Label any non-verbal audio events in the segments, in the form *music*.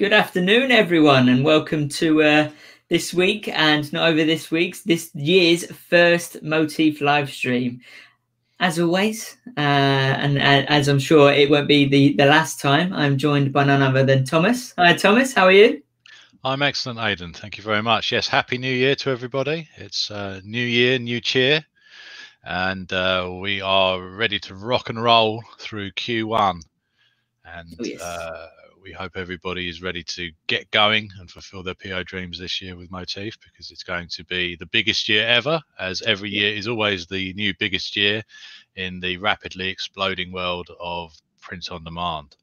Good afternoon, everyone, and welcome to uh, this week and not over this week's, this year's first Moteefe live stream. As always, uh, and uh, as I'm sure it won't be the, the last time, I'm joined by none other than Thomas. Hi, Thomas. How are you? I'm excellent, Aidan. Thank you very much. Yes, happy New Year to everybody. It's uh, New Year, new cheer, and uh, we are ready to rock and roll through Q1. And oh, yes. uh, we hope everybody is ready to get going and fulfill their PO dreams this year with Moteefe because it's going to be the biggest year ever, as every year is always the new biggest year in the rapidly exploding world of print on demand.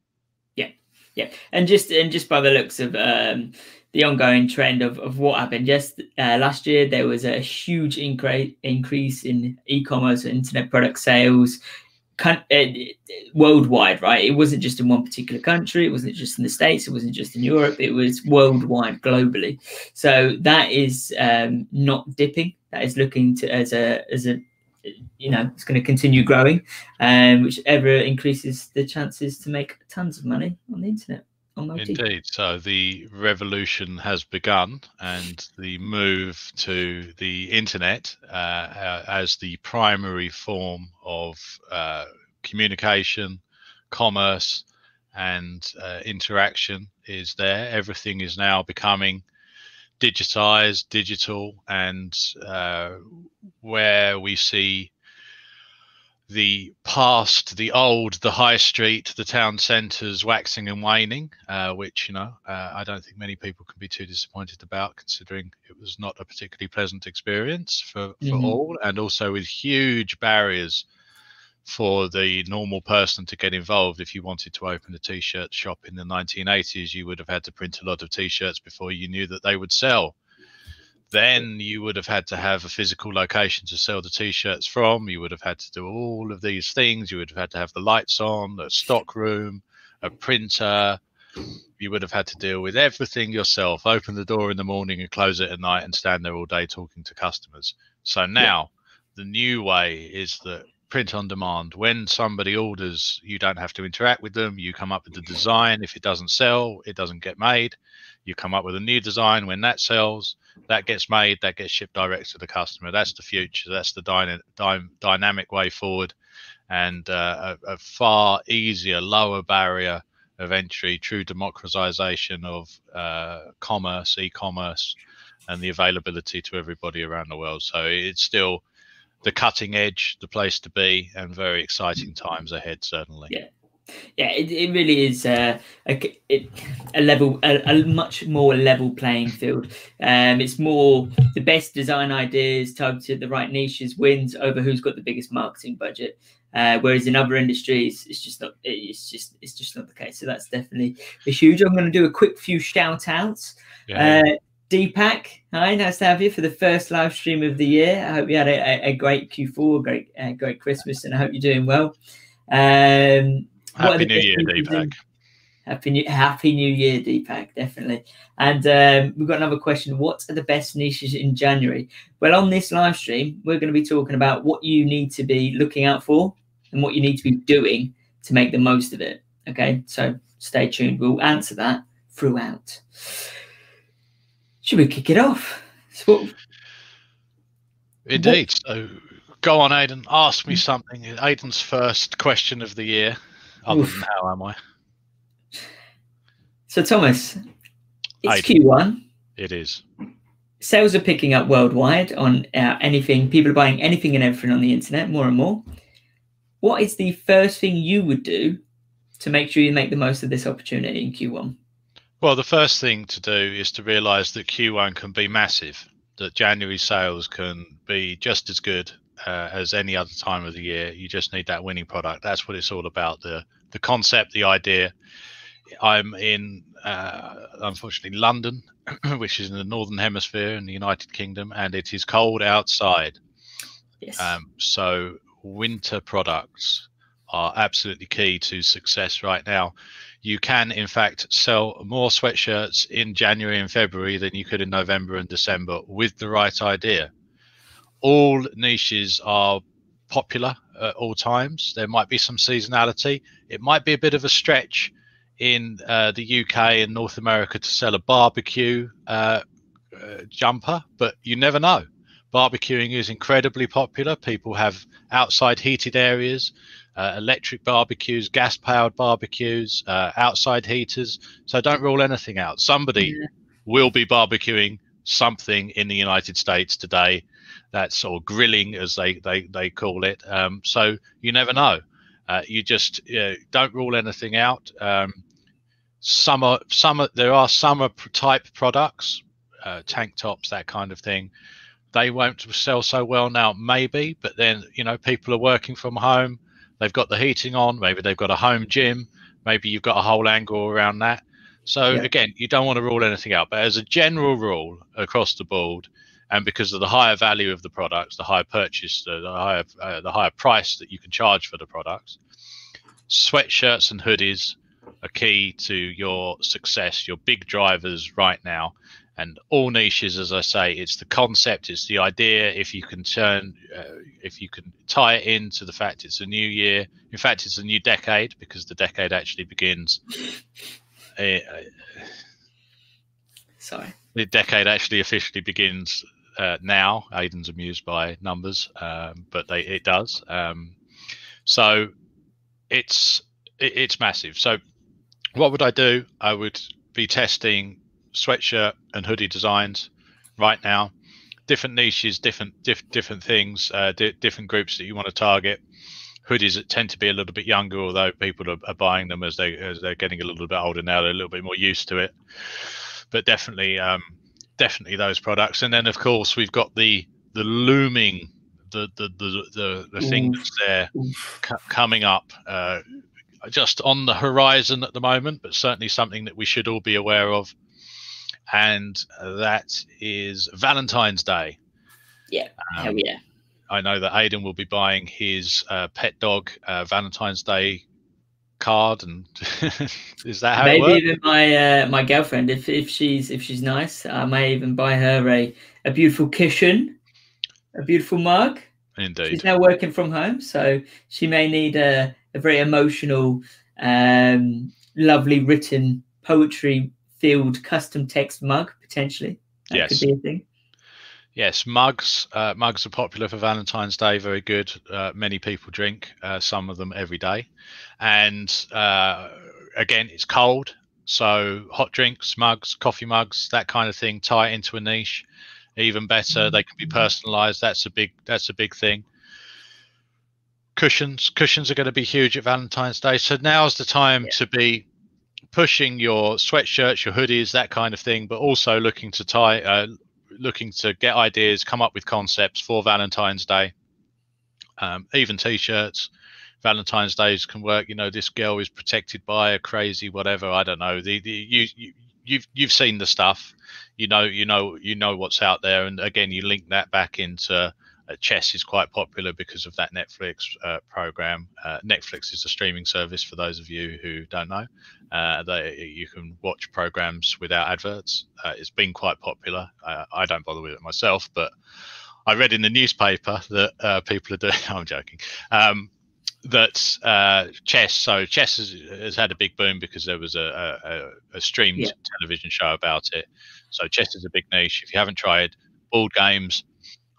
Yeah, yeah, and just and just by the looks of um, the ongoing trend of, of what happened just uh, last year, there was a huge increase increase in e-commerce and internet product sales worldwide, right? It wasn't just in one particular country. It wasn't just in the states. It wasn't just in Europe. It was worldwide, globally. So that is um, not dipping. That is looking to as a as a you know it's going to continue growing, um, which ever increases the chances to make tons of money on the internet. Indeed. So the revolution has begun, and the move to the internet uh, as the primary form of uh, communication, commerce, and uh, interaction is there. Everything is now becoming digitized, digital, and uh, where we see the past, the old, the high street, the town centres waxing and waning, uh, which you know uh, I don't think many people can be too disappointed about, considering it was not a particularly pleasant experience for for mm-hmm. all, and also with huge barriers for the normal person to get involved. If you wanted to open a t-shirt shop in the 1980s, you would have had to print a lot of t-shirts before you knew that they would sell then you would have had to have a physical location to sell the t-shirts from you would have had to do all of these things you would have had to have the lights on a stock room a printer you would have had to deal with everything yourself open the door in the morning and close it at night and stand there all day talking to customers so now yeah. the new way is that print on demand. When somebody orders you don't have to interact with them. You come up with the design. If it doesn't sell it doesn't get made. You come up with a new design. When that sells that gets made that gets shipped direct to the customer. That's the future. That's the dyna- dy- dynamic way forward and uh, a, a, far easier lower barrier of entry true democratization of uh, commerce e-commerce and the availability to everybody around the world. So it's still the cutting edge the place to be and very exciting times ahead certainly yeah yeah, it, it really is uh, a, it, a level, a, a, much more level playing field. Um, it's more the best design ideas targeted the right niches wins over who's got the biggest marketing budget. Uh, whereas in other industries, it's just not. It's just it's just not the case. So that's definitely a huge. I'm going to do a quick few shout outs. Yeah. Uh, Deepak, hi, nice to have you for the first live stream of the year. I hope you had a, a great Q4, great, uh, great Christmas, and I hope you're doing well. Um, Happy New Year, Deepak. Happy New Happy New Year, Deepak, definitely. And um, we've got another question. What are the best niches in January? Well, on this live stream, we're going to be talking about what you need to be looking out for and what you need to be doing to make the most of it. Okay, so stay tuned. We'll answer that throughout. Should we kick it off? So, Indeed. What, so go on, Aidan. Ask me something. Aidan's first question of the year. Other Oof. than how am I? So Thomas, it's Q1. It is. Sales are picking up worldwide on uh, anything. People are buying anything and everything on the internet more and more. What is the first thing you would do to make sure you make the most of this opportunity in Q1? Well, the first thing to do is to realize that Q1 can be massive, that January sales can be just as good uh, as any other time of the year. You just need that winning product. That's what it's all about. The the concept, the idea. I'm in, uh, unfortunately, London, *clears throat* which is in the northern hemisphere in the United Kingdom, and it is cold outside. Yes. Um, so winter products are absolutely key to success right now. You can, in fact, sell more sweatshirts in January and February than you could in November and December with the right idea. All niches are popular at all times. There might be some seasonality. It might be a bit of a stretch in uh, the UK and North America to sell a barbecue uh, uh, jumper, but you never know. Barbecuing is incredibly popular. People have outside heated areas, uh, electric barbecues, gas powered barbecues, uh, outside heaters. So don't rule anything out. Somebody yeah. will be barbecuing something in the United States today. That's or grilling as they they they call it. Um, so you never know. Uh, you just don't rule anything out. Um, summer summer there are summer type products, uh, tank tops, that kind of thing. They won't sell so well now, maybe, but then you know people are working from home. They've got the heating on. Maybe they've got a home gym. Maybe you've got a whole angle around that. So yeah. again, you don't want to rule anything out, but as a general rule across the board, and because of the higher value of the products, the higher purchase, the, the higher uh, the higher price that you can charge for the products, sweatshirts and hoodies are key to your success. Your big drivers right now, and all niches, as I say, it's the concept, it's the idea. If you can turn, uh, if you can tie it into the fact it's a new year. In fact, it's a new decade because the decade actually begins uh, Sorry. The decade actually officially begins uh, now. Aidan's amused by numbers, um, but they it does. Um, so it's it, it's massive. So what would I do? I would be testing sweatshirt and hoodie designs right now. Different niches, different diff, different things, uh, di- different groups that you want to target hoodies that tend to be a little bit younger, although people are, are, buying them as they as they're getting a little bit older now. They're a little bit more used to it. But definitely, um, definitely those products. And then of course we've got the the looming the the the the, the thing that's there c- coming up. Uh, just on the horizon at the moment, but certainly something that we should all be aware of, and that is Valentine's Day. Yeah, um, hell yeah. I know that Aidan will be buying his uh, pet dog uh, Valentine's Day card, and *laughs* is that how maybe even my uh, my girlfriend, if if she's if she's nice, I may even buy her a a beautiful cushion, a beautiful mug. Indeed, she's now working from home, so she may need a a very emotional, um, lovely written poetry filled custom text mug potentially. That yes. could be a thing. Yes, mugs. Uh, mugs are popular for Valentine's Day. Very good. Uh, many people drink uh, some of them every day, and uh, again, it's cold, so hot drinks, mugs, coffee mugs, that kind of thing. Tie it into a niche. Even better, they can be mm-hmm. personalised. That's a big. That's a big thing. Cushions. Cushions are going to be huge at Valentine's Day. So now's the time yeah. to be pushing your sweatshirts, your hoodies, that kind of thing, but also looking to tie, uh, looking to get ideas, come up with concepts for Valentine's Day. Um, even T-shirts. Valentine's Days can work. You know, this girl is protected by a crazy whatever. I don't know. The, the you, you you've you've seen the stuff. You know you know you know what's out there, and again you link that back into uh, chess is quite popular because of that Netflix uh, program. Uh, Netflix is a streaming service for those of you who don't know. Uh, they, you can watch programs without adverts. Uh, it's been quite popular. I don't bother with it myself, but I read in the newspaper that uh, people are doing. *laughs* I'm joking. Um, that uh, chess. So chess has, has, had a big boom because there was a, a, a streamed yeah. television show about it. So chess is a big niche. If you haven't tried board games,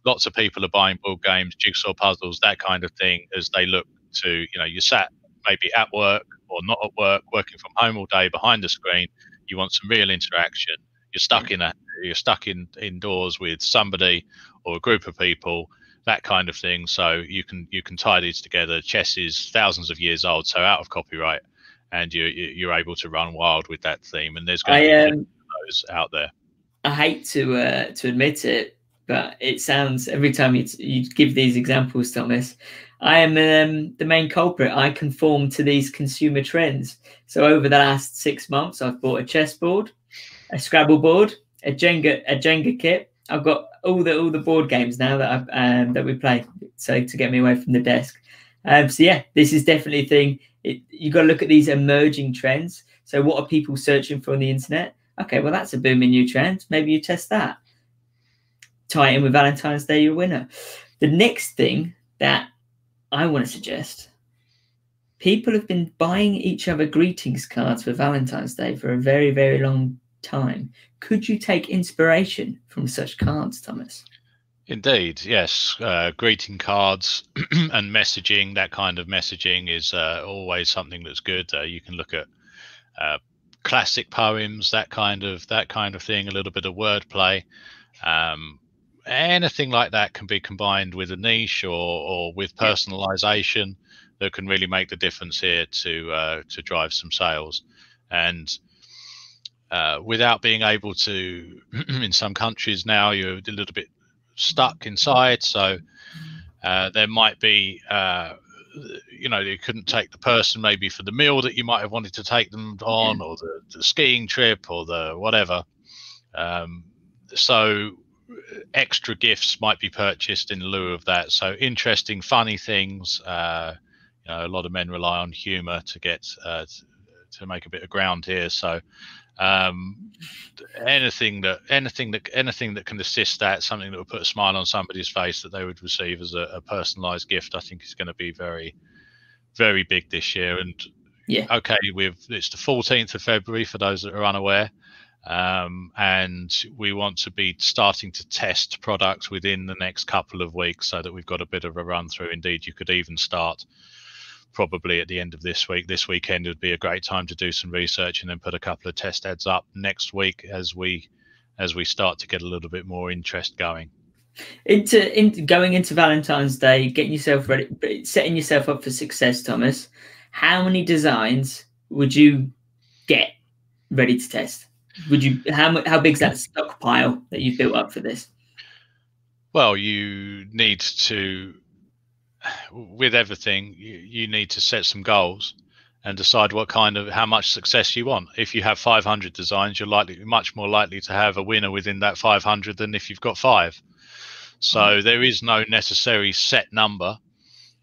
lots of people are buying board games, jigsaw puzzles, that kind of thing, as they look to, you know, you sat maybe at work or not at work, working from home all day behind the screen. You want some real interaction. You're stuck in a, you're stuck in indoors with somebody or a group of people, that kind of thing. So you can you can tie these together. Chess is thousands of years old, so out of copyright, and you you're able to run wild with that theme. And there's going to be um, those out there. I hate to uh, to admit it, but it sounds every time you, you give these examples, Thomas, I am um, the main culprit. I conform to these consumer trends. So over the last six months, I've bought a chessboard, a Scrabble board, a Jenga a Jenga kit. I've got all the all the board games now that I um, that we play. So to get me away from the desk. Um, so yeah, this is definitely a thing. It, you got to look at these emerging trends. So what are people searching for on the internet? Okay, well that's a booming new trend. Maybe you test that tie in with Valentine's Day, you're a winner. The next thing that I want to suggest people have been buying each other greetings cards for Valentine's Day for a very, very long time. Could you take inspiration from such cards, Thomas? Indeed, yes. Uh, greeting cards *clears throat* and messaging, that kind of messaging is uh, always something that's good. Uh, you can look at uh, classic poems, that kind of that kind of thing, a little bit of wordplay. Um, anything like that can be combined with a niche or, or with personalization that can really make the difference here to uh, to drive some sales. And uh, without being able to, *clears throat* in some countries now, you're a little bit stuck inside. So uh, there might be, uh, you know, you couldn't take the person maybe for the meal that you might have wanted to take them on, or the, the skiing trip, or the whatever. Um, so extra gifts might be purchased in lieu of that. So interesting, funny things. Uh, you know, a lot of men rely on humour to get uh, to make a bit of ground here. So um, anything that anything that anything that can assist that, something that will put a smile on somebody's face that they would receive as a, a personalised gift, I think is going to be very, very big this year. And yeah, okay, we've it's the 14th of February for those that are unaware. Um, and we want to be starting to test products within the next couple of weeks so that we've got a bit of a run through. Indeed, you could even start probably at the end of this week. This weekend would be a great time to do some research and then put a couple of test ads up next week as we as we start to get a little bit more interest going. Into, into going into Valentine's Day, getting yourself ready, setting yourself up for success, Thomas. How many designs would you get ready to test? Would you how how big's that stockpile that you've built up for this? Well, you need to with everything, you, you need to set some goals and decide what kind of how much success you want. If you have 500 designs, you're likely much more likely to have a winner within that 500 than if you've got five. So mm-hmm. there is no necessary set number.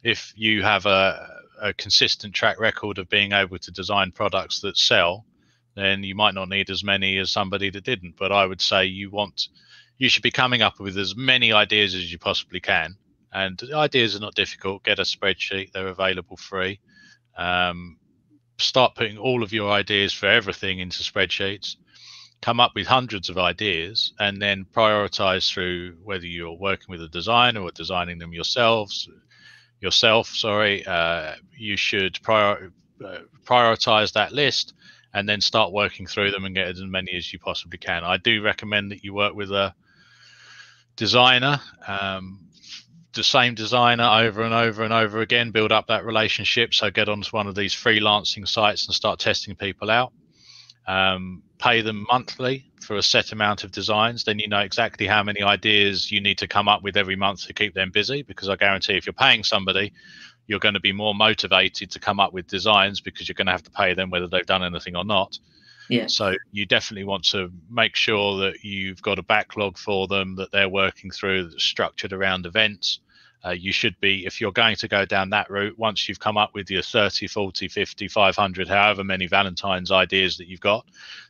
If you have a, a consistent track record of being able to design products that sell, then you might not need as many as somebody that didn't. But I would say you want you should be coming up with as many ideas as you possibly can and ideas are not difficult. Get a spreadsheet; they're available free. Um, start putting all of your ideas for everything into spreadsheets. Come up with hundreds of ideas, and then prioritize through whether you're working with a designer or designing them yourselves. Yourself, sorry. Uh, you should prior, uh, prioritize that list and then start working through them and get as many as you possibly can. I do recommend that you work with a designer. Um, the same designer over and over and over again, build up that relationship. So get onto one of these freelancing sites and start testing people out. Um, pay them monthly for a set amount of designs. Then you know exactly how many ideas you need to come up with every month to keep them busy. Because I guarantee if you're paying somebody, you're going to be more motivated to come up with designs because you're going to have to pay them whether they've done anything or not. Yeah. So you definitely want to make sure that you've got a backlog for them that they're working through that's structured around events uh, you should be if you're going to go down that route once you've come up with your 30 40 50 500 however many valentine's ideas that you've got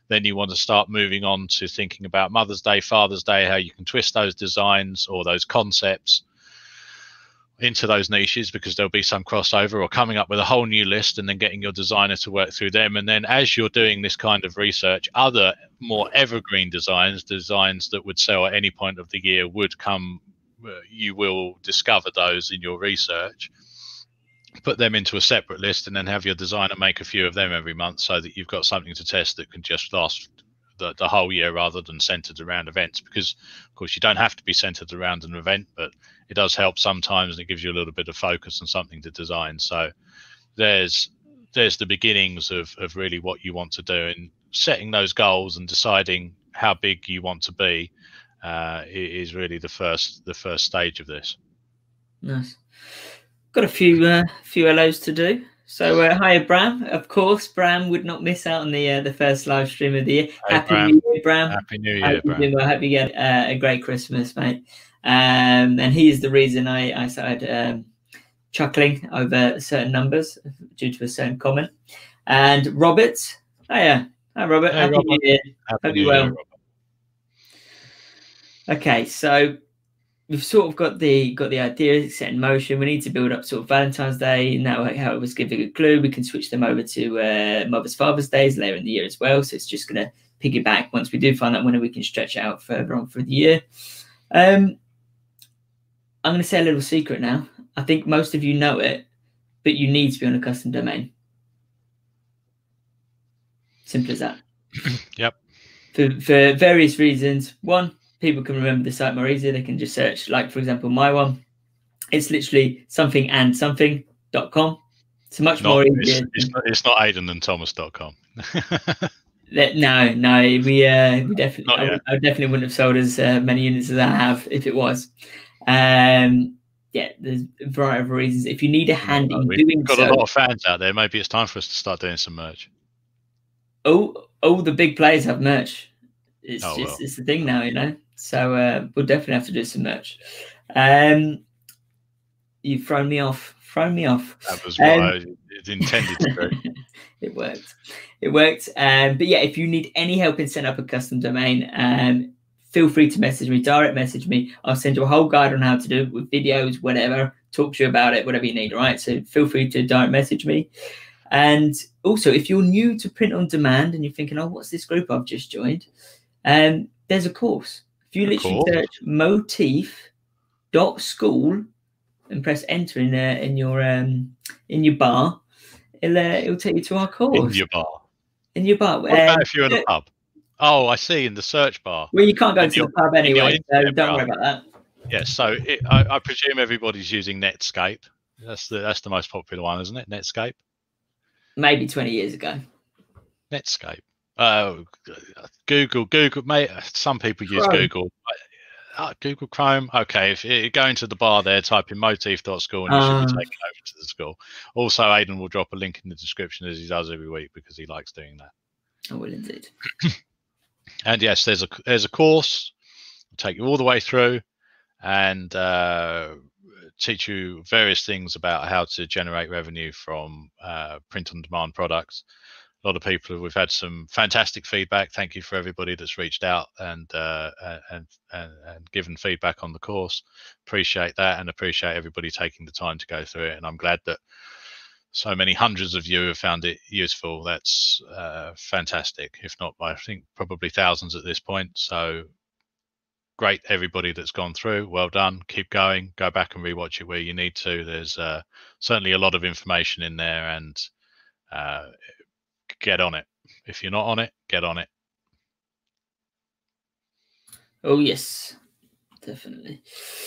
then you want to start moving on to thinking about mother's day father's day how you can twist those designs or those concepts into those niches because there'll be some crossover or coming up with a whole new list and then getting your designer to work through them. And then as you're doing this kind of research other more evergreen designs designs that would sell at any point of the year would come uh, you will discover those in your research. Put them into a separate list and then have your designer make a few of them every month so that you've got something to test that can just last the, the whole year rather than centered around events because of course you don't have to be centered around an event but it does help sometimes and it gives you a little bit of focus and something to design so there's there's the beginnings of, of really what you want to do and setting those goals and deciding how big you want to be uh, is really the first the first stage of this. Nice. Got a few uh, few hellos to do. So uh, hi, Bram. Of course, Bram would not miss out on the uh, the first live stream of the year. Happy Bram. New Year, Bram. Happy New Year, Bram. Hope you hope you get uh, a great Christmas, mate. Um, and he is the reason I I started um, chuckling over certain numbers due to a certain comment. And Robert, oh yeah, hi Robert. Hey, Happy Robert. New Year. Happy Hope New you're well. Robert. Okay, so we've sort of got the got the idea set in motion. We need to build up sort of Valentine's Day. Now, how it was giving a clue, we can switch them over to uh, Mother's Father's Days later in the year as well. So it's just going to piggyback. Once we do find that winner, we can stretch out further on through the year. Um, I'm going to say a little secret now. I think most of you know it, but you need to be on a custom domain. Simple as that. *clears throat* yep. For, for various reasons. One, people can remember the site more easily. They can just search, like, for example, my one. It's literally something and something.com. It's much not, more easier. It's, it's, not, it's not Aidan and Thomas.com. *laughs* no, no, we uh, we definitely, I, I, definitely wouldn't have sold as uh, many units as I have if it was. Um, yeah, there's a variety of reasons. If you need a hand in We've doing got so, a lot of fans out there. Maybe it's time for us to start doing some merch. Oh, oh, the big players have merch. It's oh, just well. it's the thing now, you know. So uh, we'll definitely have to do some merch. Um, you've thrown me off. Thrown me off. That was what um, I intended to do. *laughs* it worked. It worked. Um, but yeah, if you need any help in setting up a custom domain, um, feel free to message me, direct message me. I'll send you a whole guide on how to do it with videos, whatever, talk to you about it, whatever you need. right? So feel free to direct message me. And also, if you're new to print on demand and you're thinking, oh, what's this group I've just joined? Um, there's a course. If you literally search motif dot school and press enter in uh, in your um in your bar, it'll uh, it'll take you to our course. In your bar. In your bar. What about um, if you're in a pub? Oh, I see. In the search bar. Well, you can't go in to your, the pub anyway, so don't bar. worry about that. Yes. So it, I, I, presume everybody's using Netscape. That's the that's the most popular one, isn't it? Netscape. Maybe twenty years ago. Netscape. Uh, Google, Google, mate. Some people use Chrome. Google. Uh, Google Chrome. Okay, if you go into the bar there, type in motif.school and you uh, should be ah. taken over to the school. Also, Aidan will drop a link in the description as he does every week because he likes doing that. I will indeed. *clears throat* and yes, there's a there's a course. will take you all the way through and uh, teach you various things about how to generate revenue from uh, print on demand products a lot of people. We've had some fantastic feedback. Thank you for everybody that's reached out and uh, and, and and given feedback on the course. Appreciate that and appreciate everybody taking the time to go through it. And I'm glad that so many hundreds of you have found it useful. That's uh, fantastic. If not, I think probably thousands at this point. So great, everybody that's gone through. Well done. Keep going. Go back and rewatch it where you need to. There's uh, certainly a lot of information in there and. Uh, get on it. If you're not on it, get on it. Oh yes, definitely.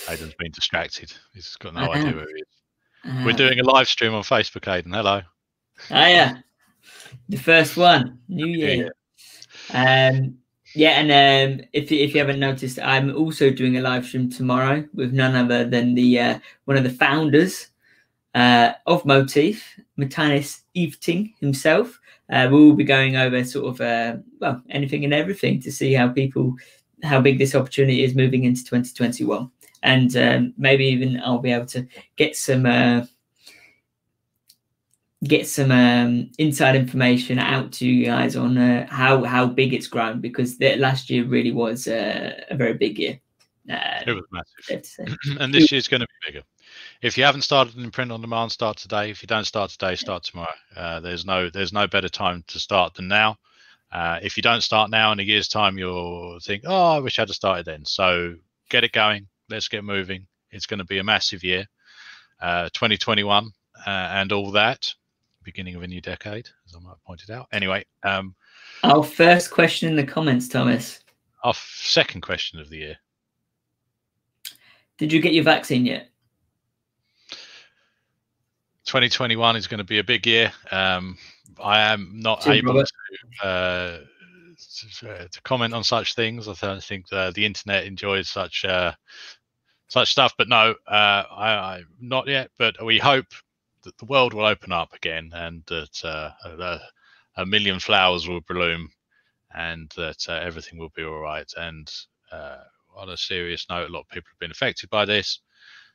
Aidan's been distracted. He's got no idea where he is. We're doing a live stream on Facebook, Aidan. Hello. Ah yeah, the first one, New Year. Yeah. Um, yeah, and um, if if you haven't noticed, I'm also doing a live stream tomorrow with none other than the uh, one of the founders uh, of Moteefe, Matanis Eveting himself uh, we will be going over sort of uh, well anything and everything to see how people how big this opportunity is moving into 2021 and um, maybe even i'll be able to get some uh, get some um, inside information out to you guys on uh, how how big it's grown because the, last year really was uh, a very big year. Uh, it was massive. *clears throat* and this year's going to be bigger if you haven't started in print on demand, start today. If you don't start today, start tomorrow. Uh, there's no there's no better time to start than now. Uh, if you don't start now in a year's time, you'll think, oh, I wish I'd have started then. So get it going. Let's get moving. It's going to be a massive year, uh, 2021, uh, and all that. Beginning of a new decade, as I might have pointed out. Anyway, um, our first question in the comments, Thomas. Our second question of the year. Did you get your vaccine yet? 2021 is going to be a big year. Um, I am not able to, uh, to, to, comment on such things. I don't think uh, the internet enjoys such uh, such stuff, but no, uh, I, I, not yet. But we hope that the world will open up again and that uh, a, a, million flowers will bloom and that uh, everything will be all right. And on a serious note, a lot of people have been affected by this.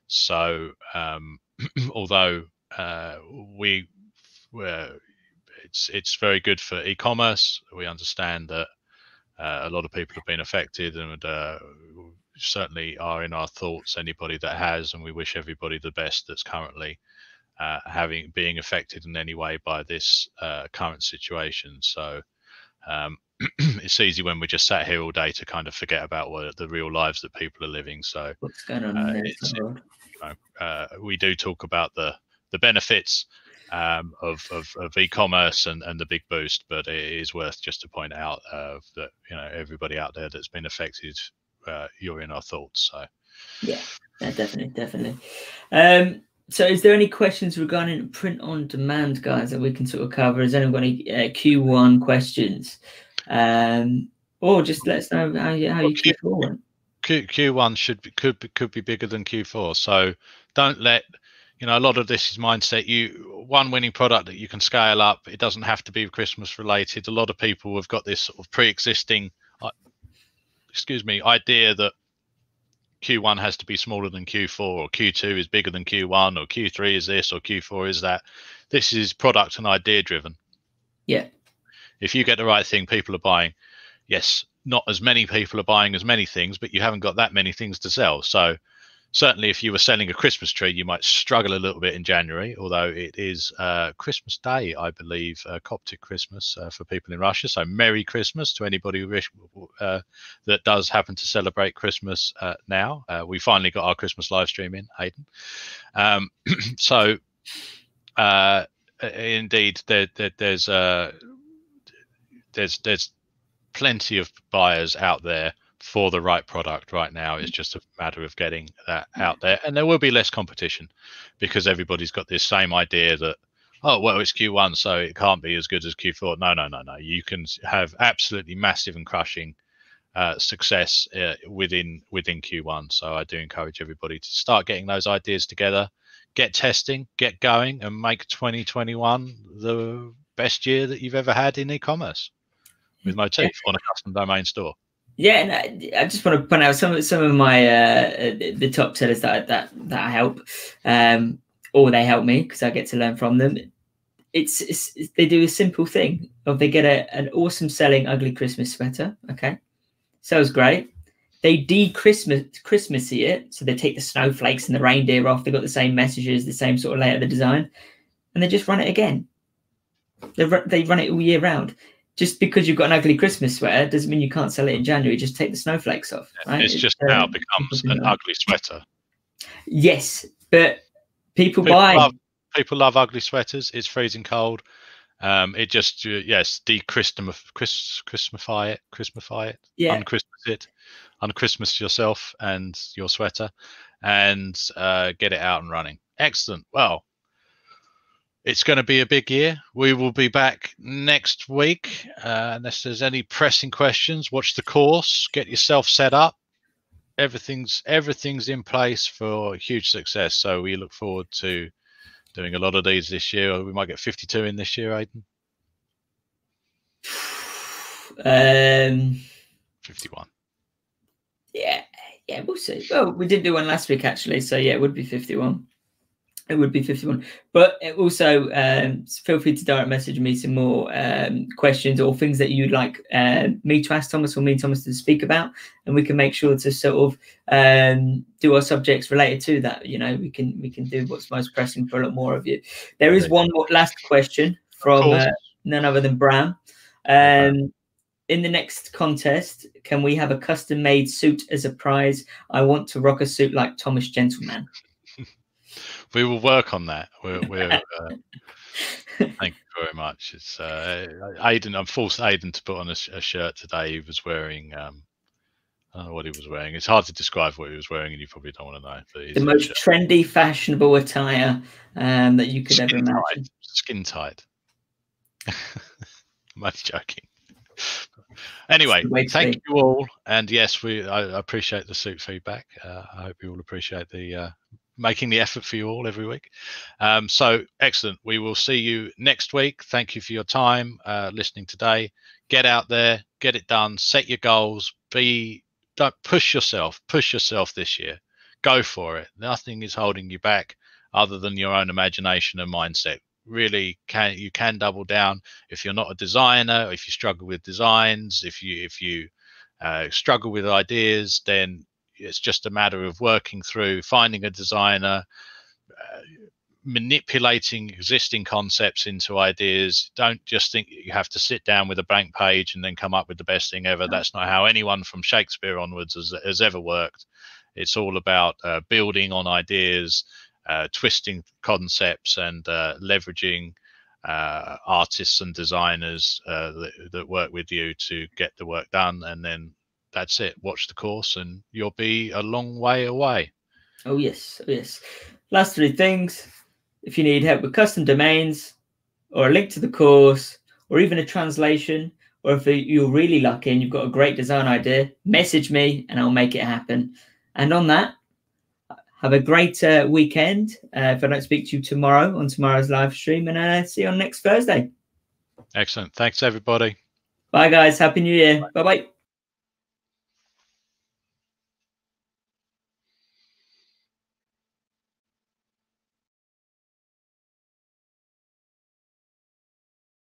So, um, *clears throat* although uh, we it's it's very good for e-commerce. We understand that uh, a lot of people have been affected, and uh, certainly are in our thoughts. Anybody that has, and we wish everybody the best that's currently uh, having being affected in any way by this uh, current situation. So um, *clears throat* it's easy when we're just sat here all day to kind of forget about what the real lives that people are living. So what's going on? Uh, you know, uh, we do talk about the the benefits um, of, of, of, e-commerce and, and the big boost, but it is worth just to point out uh, that you know everybody out there that's been affected, uh, you're in our thoughts. So yeah, yeah definitely, definitely. Um, so, is there any questions regarding print on demand, guys, that we can sort of cover? Has anyone got any uh, Q1 questions? Um, or just let us know how you, how you keep forward. Q, Q1 should be, could be, could be bigger than Q4. So don't let you know a lot of this is mindset. You one winning product that you can scale up. It doesn't have to be Christmas related. A lot of people have got this sort of pre-existing, uh, excuse me, idea that Q1 has to be smaller than Q4 or Q2 is bigger than Q1 or Q3 is this or Q4 is that. This is product and idea driven. Yeah. If you get the right thing, people are buying. Yes, not as many people are buying as many things, but you haven't got that many things to sell. So certainly if you were selling a Christmas tree, you might struggle a little bit in January, although it is uh, Christmas Day, I believe, uh, Coptic Christmas uh, for people in Russia. So Merry Christmas to anybody who wish, uh, that does happen to celebrate Christmas uh, now. Uh, we finally got our Christmas live stream in, Aidan. Um, *clears throat* so indeed, there, there, there's there's there's plenty of buyers out there for the right product right now. It's just a matter of getting that out there, and there will be less competition because everybody's got this same idea that oh well it's Q1 so it can't be as good as Q4. No, no, no, no. You can have absolutely massive and crushing uh, success uh, within within Q1. So I do encourage everybody to start getting those ideas together, get testing, get going, and make 2021 the best year that you've ever had in e-commerce with Moteefe on a custom domain store. Yeah, and I, I, just want to point out some of some of my uh, the top sellers that that that I help, um, or they help me because I get to learn from them. It's, it's, they do a simple thing of they get a, an awesome selling ugly Christmas sweater. Okay, sells great. They de-Christmas Christmassy it, so they take the snowflakes and the reindeer off. They got the same messages, the same sort of layout, of the design, and they just run it again. They they run it all year round just because you've got an ugly Christmas sweater doesn't mean you can't sell it in January. Just take the snowflakes off. Right? It's, just um, now becomes an ugly sweater. Yes, but people, people buy. Love, people love ugly sweaters. It's freezing cold. Um, it just uh, yes, de-Christmas, Chris, Christmify it, Christmify it, yeah, unchristmas it, unchristmas yourself and your sweater, and uh, get it out and running. Excellent. Well, it's going to be a big year. We will be back next week. Uh, unless there's any pressing questions, watch the course, get yourself set up. Everything's everything's in place for huge success. So we look forward to doing a lot of these this year. We might get 52 in this year, Aidan. Um, 51. Yeah, yeah, we'll see. Well, we did do one last week actually, so yeah, it would be 51 it would be 51 but also um, feel free to direct message me some more um, questions or things that you'd like uh, me to ask thomas or me and thomas to speak about. And we can make sure to sort of um, do our subjects related to that. You know we can we can do what's most pressing for a lot more of you. There is one more last question from uh, none other than bram. Um, in the next contest, can we have a custom made suit as a prize? I want to rock a suit like Thomas Gentleman we will work on that. We're, we're uh, *laughs* thank you very much. It's uh, Aidan. I'm forced Aidan to put on a, a, shirt today. He was wearing. Um, I don't know what he was wearing. It's hard to describe what he was wearing, and you probably don't want to know. The most trendy, fashionable attire um, that you could skin ever imagine. Tight. Skin tight. *laughs* I'm only joking. Anyway, thank you all, and yes, we I appreciate the suit feedback. Uh, I hope you all appreciate the uh, making the effort for you all every week. Um, so excellent. We will see you next week. Thank you for your time uh, listening today. Get out there, get it done, set your goals, be don't push yourself, push yourself this year. Go for it. Nothing is holding you back other than your own imagination and mindset. Really can you can double down if you're not a designer, if you struggle with designs, if you if you uh, struggle with ideas, then it's just a matter of working through finding a designer uh, manipulating existing concepts into ideas. Don't just think you have to sit down with a blank page and then come up with the best thing ever. That's not how anyone from shakespeare onwards has, has ever worked. It's all about uh, building on ideas uh, twisting concepts and uh, leveraging uh, artists and designers uh, that, that work with you to get the work done and then that's it watch the course and you'll be a long way away oh yes oh, yes last three things if you need help with custom domains or a link to the course or even a translation or if you're really lucky and you've got a great design idea message me and i'll make it happen and on that have a great uh, weekend. Uh, if I don't speak to you tomorrow on tomorrow's live stream, and uh, see you on next Thursday. Excellent. Thanks, everybody. Bye, guys. Happy New Year. Bye bye.